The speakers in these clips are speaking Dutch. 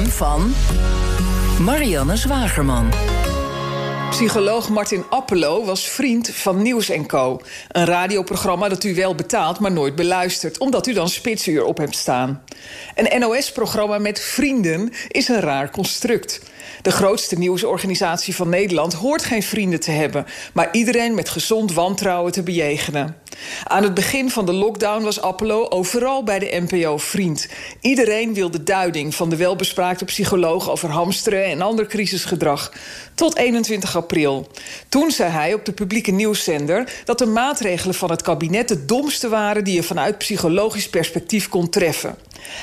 van Marianne Zwagerman. Psycholoog Martin Appelo was vriend van Nieuws Co. Een radioprogramma dat u wel betaalt, maar nooit beluistert... omdat u dan spitsuur op hebt staan. Een NOS-programma met vrienden is een raar construct. De grootste nieuwsorganisatie van Nederland hoort geen vrienden te hebben... maar iedereen met gezond wantrouwen te bejegenen. Aan het begin van de lockdown was Appelo overal bij de NPO vriend. Iedereen wilde duiding van de welbespraakte psycholoog... over hamsteren en ander crisisgedrag. Tot 21 april. Toen zei hij op de publieke nieuwszender... dat de maatregelen van het kabinet de domste waren... die je vanuit psychologisch perspectief kon treffen.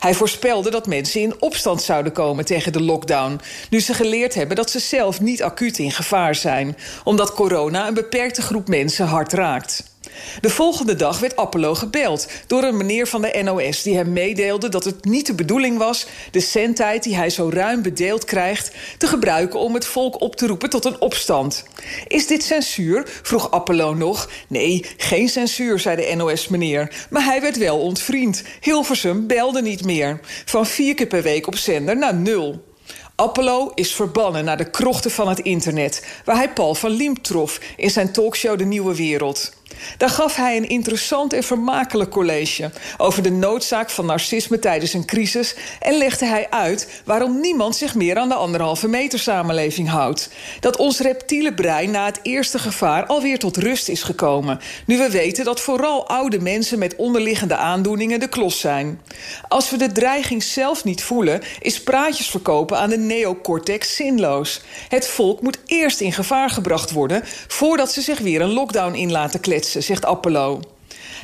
Hij voorspelde dat mensen in opstand zouden komen tegen de lockdown... nu ze geleerd hebben dat ze zelf niet acuut in gevaar zijn... omdat corona een beperkte groep mensen hard raakt. De volgende dag werd Appelo gebeld door een meneer van de NOS... die hem meedeelde dat het niet de bedoeling was... de zendtijd die hij zo ruim bedeeld krijgt... te gebruiken om het volk op te roepen tot een opstand. Is dit censuur? vroeg Appelo nog. Nee, geen censuur, zei de NOS-meneer. Maar hij werd wel ontvriend. Hilversum belde niet meer. Van vier keer per week op zender naar nul. Appelo is verbannen naar de krochten van het internet... waar hij Paul van Liem trof in zijn talkshow De Nieuwe Wereld. Daar gaf hij een interessant en vermakelijk college over de noodzaak van narcisme tijdens een crisis en legde hij uit waarom niemand zich meer aan de anderhalve meter samenleving houdt. Dat ons reptiele brein na het eerste gevaar alweer tot rust is gekomen, nu we weten dat vooral oude mensen met onderliggende aandoeningen de klos zijn. Als we de dreiging zelf niet voelen, is praatjes verkopen aan de neocortex zinloos. Het volk moet eerst in gevaar gebracht worden voordat ze zich weer een lockdown in laten zegt Appelo.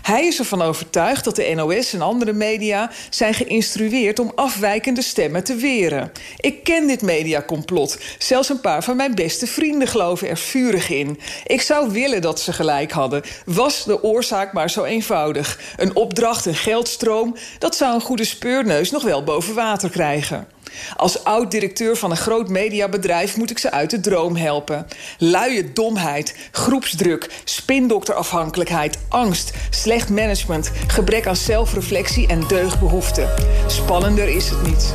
Hij is ervan overtuigd dat de NOS en andere media zijn geïnstrueerd om afwijkende stemmen te weren. Ik ken dit mediacomplot. Zelfs een paar van mijn beste vrienden geloven er vurig in. Ik zou willen dat ze gelijk hadden. Was de oorzaak maar zo eenvoudig. Een opdracht, een geldstroom, dat zou een goede speurneus nog wel boven water krijgen. Als oud-directeur van een groot mediabedrijf moet ik ze uit de droom helpen. Luie domheid, groepsdruk, spindokterafhankelijkheid, angst, slecht management, gebrek aan zelfreflectie en deugdbehoeften. Spannender is het niet.